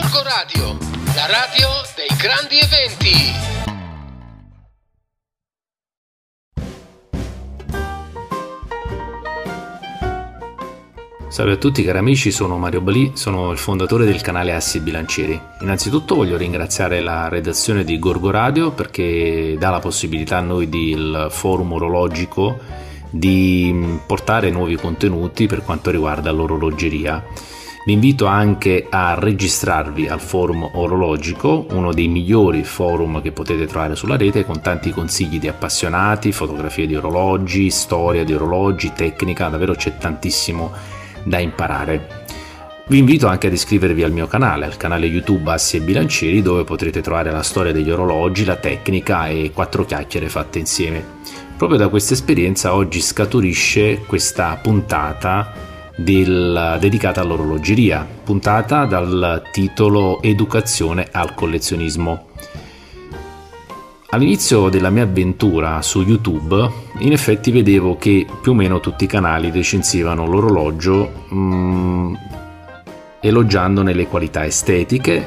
Gorgo Radio, la radio dei grandi eventi. Salve a tutti cari amici, sono Mario Balì, sono il fondatore del canale Assi Bilancieri. Innanzitutto voglio ringraziare la redazione di Gorgo Radio perché dà la possibilità a noi del forum orologico di portare nuovi contenuti per quanto riguarda l'orologeria. Vi invito anche a registrarvi al forum orologico, uno dei migliori forum che potete trovare sulla rete con tanti consigli di appassionati, fotografie di orologi, storia di orologi, tecnica, davvero c'è tantissimo da imparare. Vi invito anche ad iscrivervi al mio canale, al canale YouTube Assi e Bilancieri, dove potrete trovare la storia degli orologi, la tecnica e quattro chiacchiere fatte insieme. Proprio da questa esperienza oggi scaturisce questa puntata del, dedicata all'orologeria, puntata dal titolo Educazione al collezionismo. All'inizio della mia avventura su YouTube, in effetti vedevo che più o meno tutti i canali recensivano l'orologio mm, elogiandone le qualità estetiche,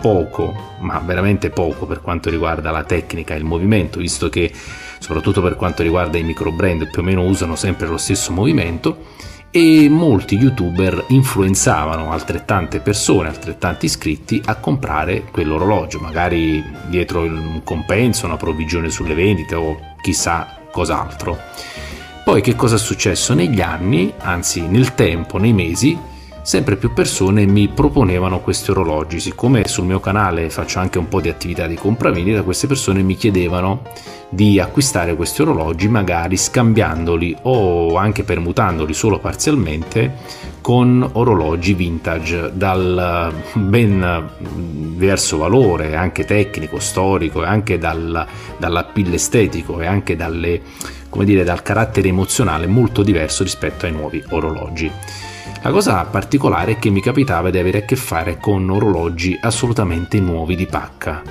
poco, ma veramente poco per quanto riguarda la tecnica e il movimento, visto che soprattutto per quanto riguarda i micro brand più o meno usano sempre lo stesso movimento e molti youtuber influenzavano altrettante persone, altrettanti iscritti a comprare quell'orologio, magari dietro un compenso, una provvigione sulle vendite o chissà cos'altro. Poi che cosa è successo? Negli anni, anzi nel tempo, nei mesi, sempre più persone mi proponevano questi orologi. Siccome sul mio canale faccio anche un po' di attività di compravendita, queste persone mi chiedevano di acquistare questi orologi magari scambiandoli o anche permutandoli solo parzialmente con orologi vintage dal ben diverso valore anche tecnico, storico e anche dal, dall'appeal estetico e anche dalle, dire, dal carattere emozionale molto diverso rispetto ai nuovi orologi. La cosa particolare è che mi capitava di avere a che fare con orologi assolutamente nuovi di pacca,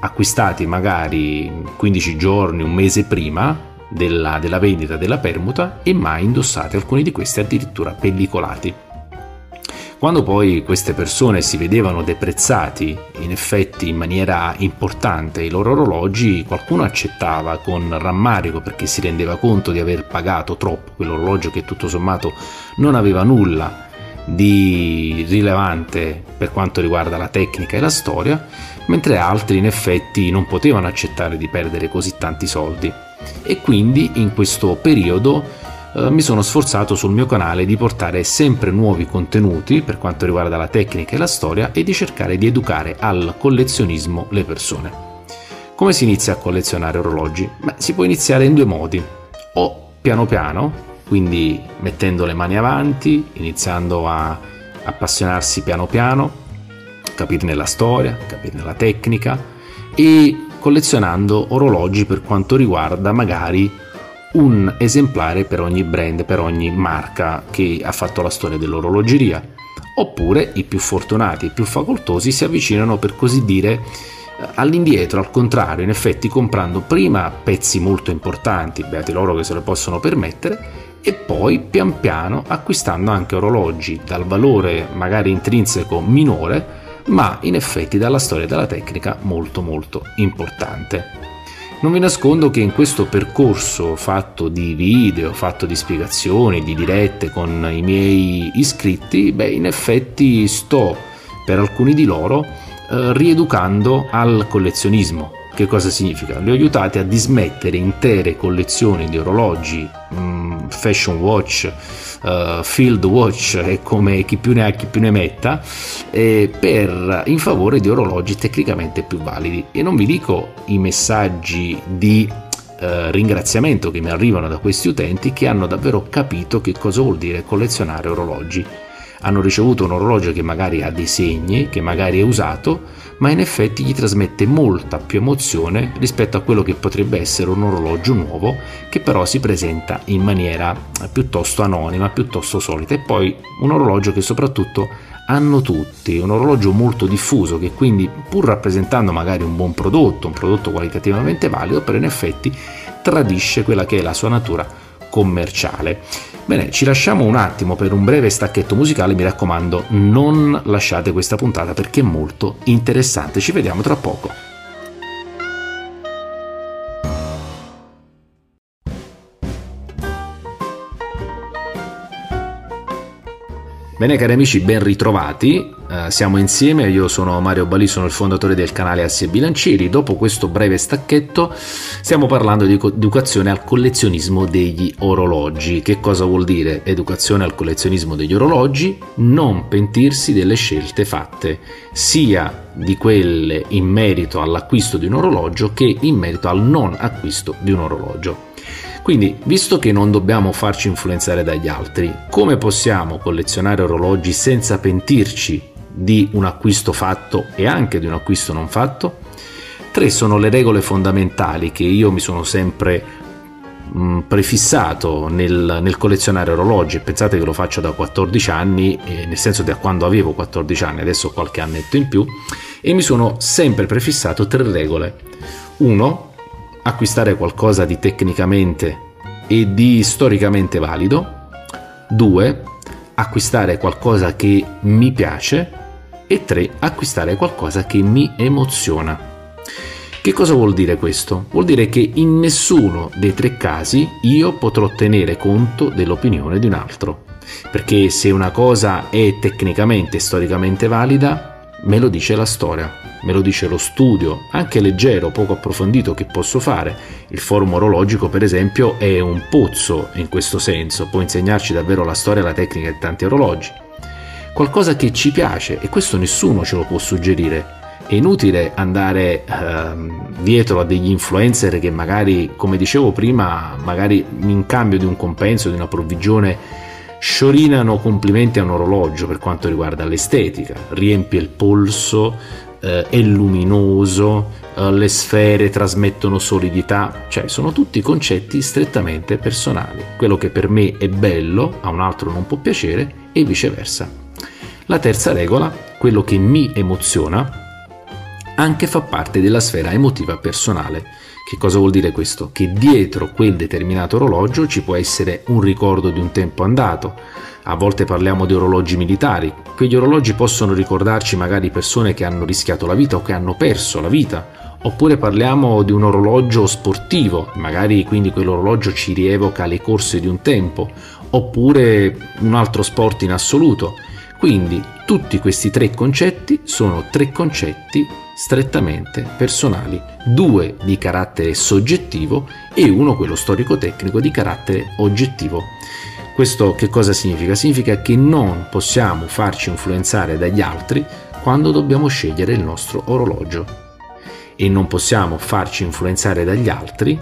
acquistati magari 15 giorni, un mese prima della, della vendita della permuta e mai indossati, alcuni di questi addirittura pellicolati. Quando poi queste persone si vedevano deprezzati in effetti in maniera importante i loro orologi, qualcuno accettava con rammarico perché si rendeva conto di aver pagato troppo quell'orologio che tutto sommato non aveva nulla di rilevante per quanto riguarda la tecnica e la storia, mentre altri in effetti non potevano accettare di perdere così tanti soldi. E quindi in questo periodo eh, mi sono sforzato sul mio canale di portare sempre nuovi contenuti per quanto riguarda la tecnica e la storia e di cercare di educare al collezionismo le persone. Come si inizia a collezionare orologi? Beh, si può iniziare in due modi, o piano piano, quindi mettendo le mani avanti, iniziando a appassionarsi piano piano, capirne la storia, capirne la tecnica e collezionando orologi per quanto riguarda magari un esemplare per ogni brand, per ogni marca che ha fatto la storia dell'orologeria. Oppure i più fortunati, i più facoltosi si avvicinano per così dire all'indietro, al contrario, in effetti comprando prima pezzi molto importanti, beati loro che se lo possono permettere, e poi pian piano acquistando anche orologi dal valore magari intrinseco minore, ma in effetti dalla storia e dalla tecnica molto molto importante. Non vi nascondo che in questo percorso fatto di video, fatto di spiegazioni, di dirette con i miei iscritti, beh, in effetti sto per alcuni di loro eh, rieducando al collezionismo. Che cosa significa? Li ho aiutati a dismettere intere collezioni di orologi, mm, fashion watch, uh, field watch e come chi più ne ha chi più ne metta eh, per, in favore di orologi tecnicamente più validi e non vi dico i messaggi di uh, ringraziamento che mi arrivano da questi utenti che hanno davvero capito che cosa vuol dire collezionare orologi hanno ricevuto un orologio che magari ha dei segni, che magari è usato, ma in effetti gli trasmette molta più emozione rispetto a quello che potrebbe essere un orologio nuovo che però si presenta in maniera piuttosto anonima, piuttosto solita e poi un orologio che soprattutto hanno tutti, un orologio molto diffuso che quindi pur rappresentando magari un buon prodotto, un prodotto qualitativamente valido, però in effetti tradisce quella che è la sua natura commerciale. Bene, ci lasciamo un attimo per un breve stacchetto musicale, mi raccomando, non lasciate questa puntata perché è molto interessante. Ci vediamo tra poco. Bene cari amici, ben ritrovati, uh, siamo insieme, io sono Mario Balì, sono il fondatore del canale Assi Bilancieri, dopo questo breve stacchetto stiamo parlando di educazione al collezionismo degli orologi. Che cosa vuol dire educazione al collezionismo degli orologi? Non pentirsi delle scelte fatte, sia di quelle in merito all'acquisto di un orologio che in merito al non acquisto di un orologio. Quindi, visto che non dobbiamo farci influenzare dagli altri, come possiamo collezionare orologi senza pentirci di un acquisto fatto e anche di un acquisto non fatto? Tre sono le regole fondamentali che io mi sono sempre mh, mm, prefissato nel, nel, collezionare orologi. Pensate che lo faccio da 14 anni, eh, nel senso da quando avevo 14 anni, adesso qualche annetto in più, e mi sono sempre prefissato tre regole. Uno, acquistare qualcosa di tecnicamente e di storicamente valido. 2. Acquistare qualcosa che mi piace. E 3. Acquistare qualcosa che mi emoziona. Che cosa vuol dire questo? Vuol dire che in nessuno dei tre casi io potrò tenere conto dell'opinione di un altro. Perché se una cosa è tecnicamente e storicamente valida, me lo dice la storia me lo dice lo studio, anche leggero, poco approfondito che posso fare. Il forum orologico, per esempio, è un pozzo in questo senso, può insegnarci davvero la storia e la tecnica di tanti orologi. Qualcosa che ci piace e questo nessuno ce lo può suggerire. È inutile andare ehm, dietro a degli influencer che magari, come dicevo prima, magari in cambio di un compenso, di una provvigione, sciorinano complimenti a un orologio per quanto riguarda l'estetica, riempie il polso eh, è luminoso, eh, le sfere trasmettono solidità, cioè sono tutti concetti strettamente personali. Quello che per me è bello a un altro non può piacere e viceversa. La terza regola, quello che mi emoziona, anche fa parte della sfera emotiva personale. Che cosa vuol dire questo? Che dietro quel determinato orologio ci può essere un ricordo di un tempo andato, a volte parliamo di orologi militari. Quegli orologi possono ricordarci magari persone che hanno rischiato la vita o che hanno perso la vita. Oppure parliamo di un orologio sportivo, magari quindi quell'orologio ci rievoca le corse di un tempo, oppure un altro sport in assoluto. Quindi tutti questi tre concetti sono tre concetti strettamente personali, due di carattere soggettivo e uno quello storico-tecnico di carattere oggettivo. Questo che cosa significa? Significa che non possiamo farci influenzare dagli altri quando dobbiamo scegliere il nostro orologio e non possiamo farci influenzare dagli altri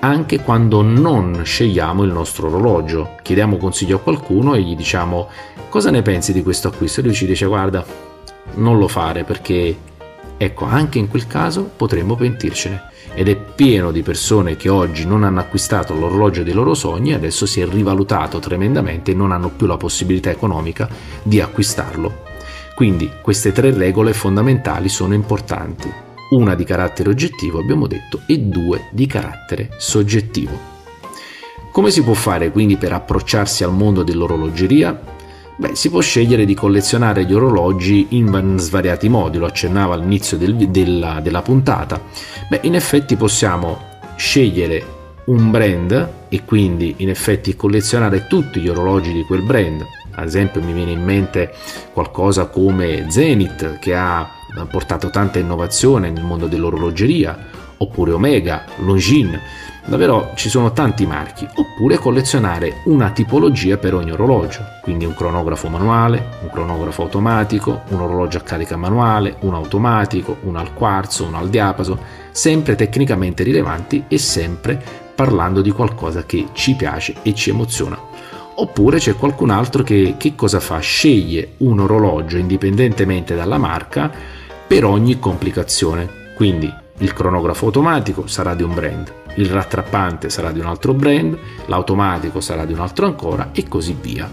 anche quando non scegliamo il nostro orologio. Chiediamo consiglio a qualcuno e gli diciamo cosa ne pensi di questo acquisto e lui ci dice guarda non lo fare perché ecco anche in quel caso potremmo pentircene ed è pieno di persone che oggi non hanno acquistato l'orologio dei loro sogni e adesso si è rivalutato tremendamente e non hanno più la possibilità economica di acquistarlo. Quindi queste tre regole fondamentali sono importanti. Una di carattere oggettivo, abbiamo detto, e due di carattere soggettivo. Come si può fare quindi per approcciarsi al mondo dell'orologeria? Beh, si può scegliere di collezionare gli orologi in svariati modi, lo accennavo all'inizio del, della, della puntata. Beh, in effetti possiamo scegliere un brand e quindi in effetti collezionare tutti gli orologi di quel brand. Ad esempio mi viene in mente qualcosa come Zenith che ha portato tanta innovazione nel mondo dell'orologeria, oppure Omega, Longines Davvero ci sono tanti marchi, oppure collezionare una tipologia per ogni orologio, quindi un cronografo manuale, un cronografo automatico, un orologio a carica manuale, un automatico, un al quarzo, un al diapaso, sempre tecnicamente rilevanti e sempre parlando di qualcosa che ci piace e ci emoziona. Oppure c'è qualcun altro che, che cosa fa? Sceglie un orologio indipendentemente dalla marca per ogni complicazione. Quindi il cronografo automatico sarà di un brand, il rattrappante sarà di un altro brand, l'automatico sarà di un altro ancora e così via.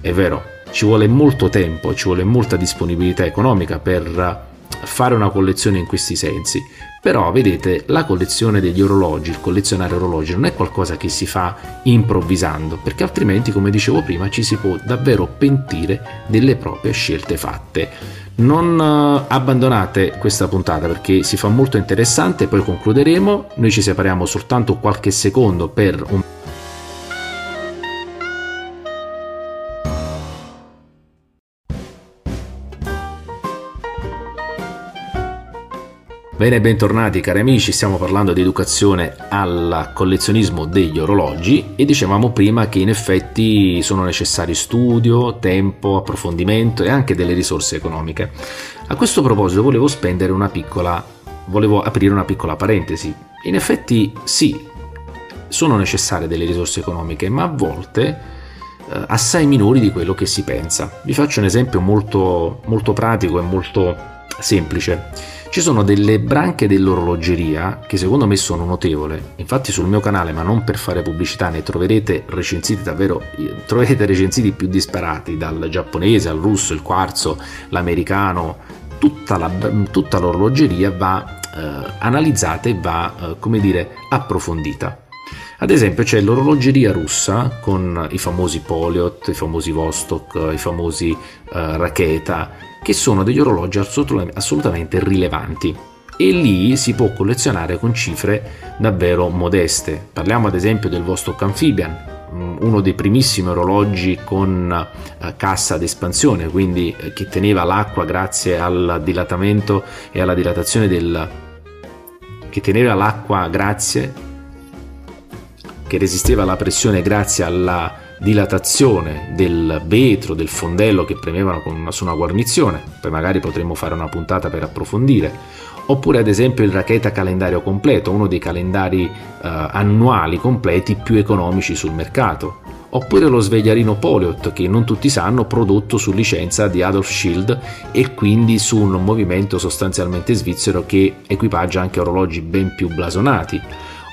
È vero, ci vuole molto tempo, ci vuole molta disponibilità economica per fare una collezione in questi sensi. Però vedete, la collezione degli orologi, il collezionare orologi non è qualcosa che si fa improvvisando, perché altrimenti, come dicevo prima, ci si può davvero pentire delle proprie scelte fatte. Non eh, abbandonate questa puntata perché si fa molto interessante, poi concluderemo, noi ci separiamo soltanto qualche secondo per un Bene, bentornati cari amici, stiamo parlando di educazione al collezionismo degli orologi e dicevamo prima che in effetti sono necessari studio, tempo, approfondimento e anche delle risorse economiche. A questo proposito volevo spendere una piccola, volevo aprire una piccola parentesi. In effetti sì, sono necessarie delle risorse economiche, ma a volte eh, assai minori di quello che si pensa. Vi faccio un esempio molto, molto pratico e molto semplice. Ci sono delle branche dell'orologeria che secondo me sono notevoli. Infatti sul mio canale, ma non per fare pubblicità, ne troverete recensiti davvero troverete recensiti più disparati, dal giapponese al russo, il quarzo, l'americano, tutta, la, tutta l'orologeria va eh, analizzata e va, eh, come dire, approfondita. Ad esempio c'è l'orologeria russa con i famosi Poliot, i famosi Vostok, i famosi eh, Raketa che sono degli orologi assolutamente rilevanti e lì si può collezionare con cifre davvero modeste. Parliamo ad esempio del Vostok Amphibian, mm, uno dei primissimi orologi con eh, cassa ad espansione, quindi eh, che teneva l'acqua grazie al dilatamento e alla dilatazione del che teneva l'acqua grazie che resisteva alla pressione grazie alla dilatazione del vetro, del fondello che premevano una, su una guarnizione, poi magari potremmo fare una puntata per approfondire, oppure ad esempio il Raketa calendario completo, uno dei calendari eh, annuali completi più economici sul mercato, oppure lo svegliarino Poliot che non tutti sanno prodotto su licenza di Adolf Schild e quindi su un movimento sostanzialmente svizzero che equipaggia anche orologi ben più blasonati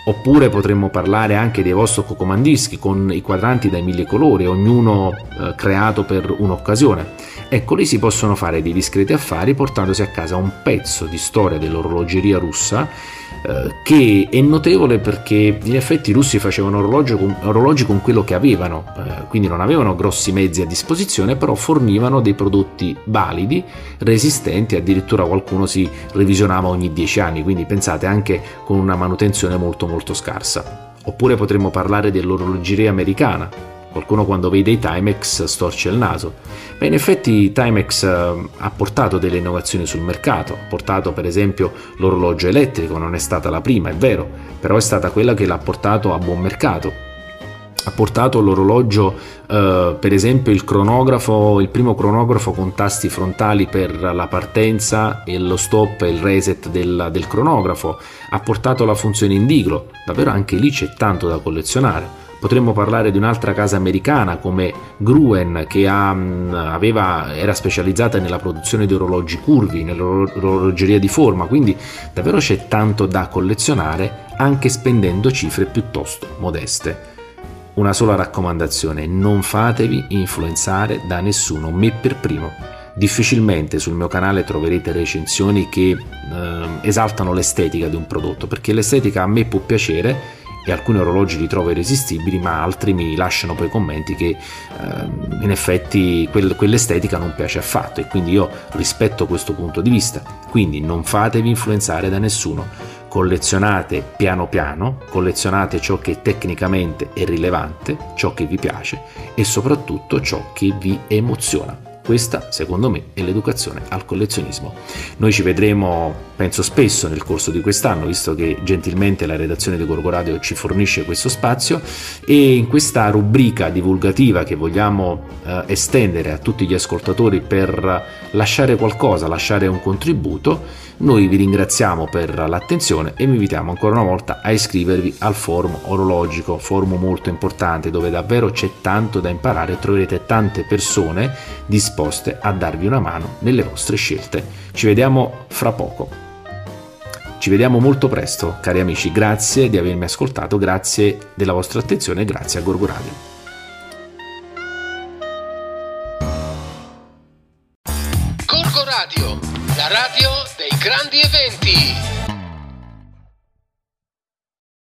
Oppure potremmo parlare anche dei vostri cocomandischi con i quadranti dai mille colori, ognuno eh, creato per un'occasione. Ecco, lì si possono fare dei discreti affari portandosi a casa un pezzo di storia dell'orologeria russa che è notevole perché in effetti i russi facevano orologi con, orologi con quello che avevano, eh, quindi non avevano grossi mezzi a disposizione, però fornivano dei prodotti validi, resistenti, addirittura qualcuno si revisionava ogni 10 anni, quindi pensate anche con una manutenzione molto molto scarsa. Oppure potremmo parlare dell'orologeria americana, Qualcuno quando vede i Timex storce il naso. Beh, in effetti Timex eh, ha portato delle innovazioni sul mercato, ha portato per esempio l'orologio elettrico, non è stata la prima, è vero, però è stata quella che l'ha portato a buon mercato. Ha portato l'orologio, eh, per esempio il cronografo, il primo cronografo con tasti frontali per la partenza e lo stop e il reset del, del cronografo, ha portato la funzione indiglo, davvero anche lì c'è tanto da collezionare Potremmo parlare di un'altra casa americana come Gruen che ha, mm, aveva, era specializzata nella produzione di orologi curvi, nell'orologeria di forma, quindi davvero c'è tanto da collezionare anche spendendo cifre piuttosto modeste. Una sola raccomandazione, non fatevi influenzare da nessuno, me per primo. Difficilmente sul mio canale troverete recensioni che eh, esaltano l'estetica di un prodotto, perché l'estetica a me può piacere e alcuni orologi li trovo irresistibili, ma altri mi lasciano poi commenti che eh, in effetti quel, quell'estetica non piace affatto e quindi io rispetto questo punto di vista. Quindi non fatevi influenzare da nessuno, collezionate piano piano, collezionate ciò che tecnicamente è rilevante, ciò che vi piace e soprattutto ciò che vi emoziona. Questa, secondo me, è l'educazione al collezionismo. Noi ci vedremo, penso spesso nel corso di quest'anno, visto che gentilmente la redazione di Gorgo Radio ci fornisce questo spazio e in questa rubrica divulgativa che vogliamo eh, estendere a tutti gli ascoltatori per lasciare qualcosa, lasciare un contributo, noi vi ringraziamo per l'attenzione e vi invitiamo ancora una volta a iscrivervi al forum orologico, forum molto importante dove davvero c'è tanto da imparare troverete tante persone disposte a darvi una mano nelle vostre scelte. Ci vediamo fra poco. Ci vediamo molto presto, cari amici. Grazie di avermi ascoltato, grazie della vostra attenzione e grazie a Gorgo Radio. Gorgo Radio, la radio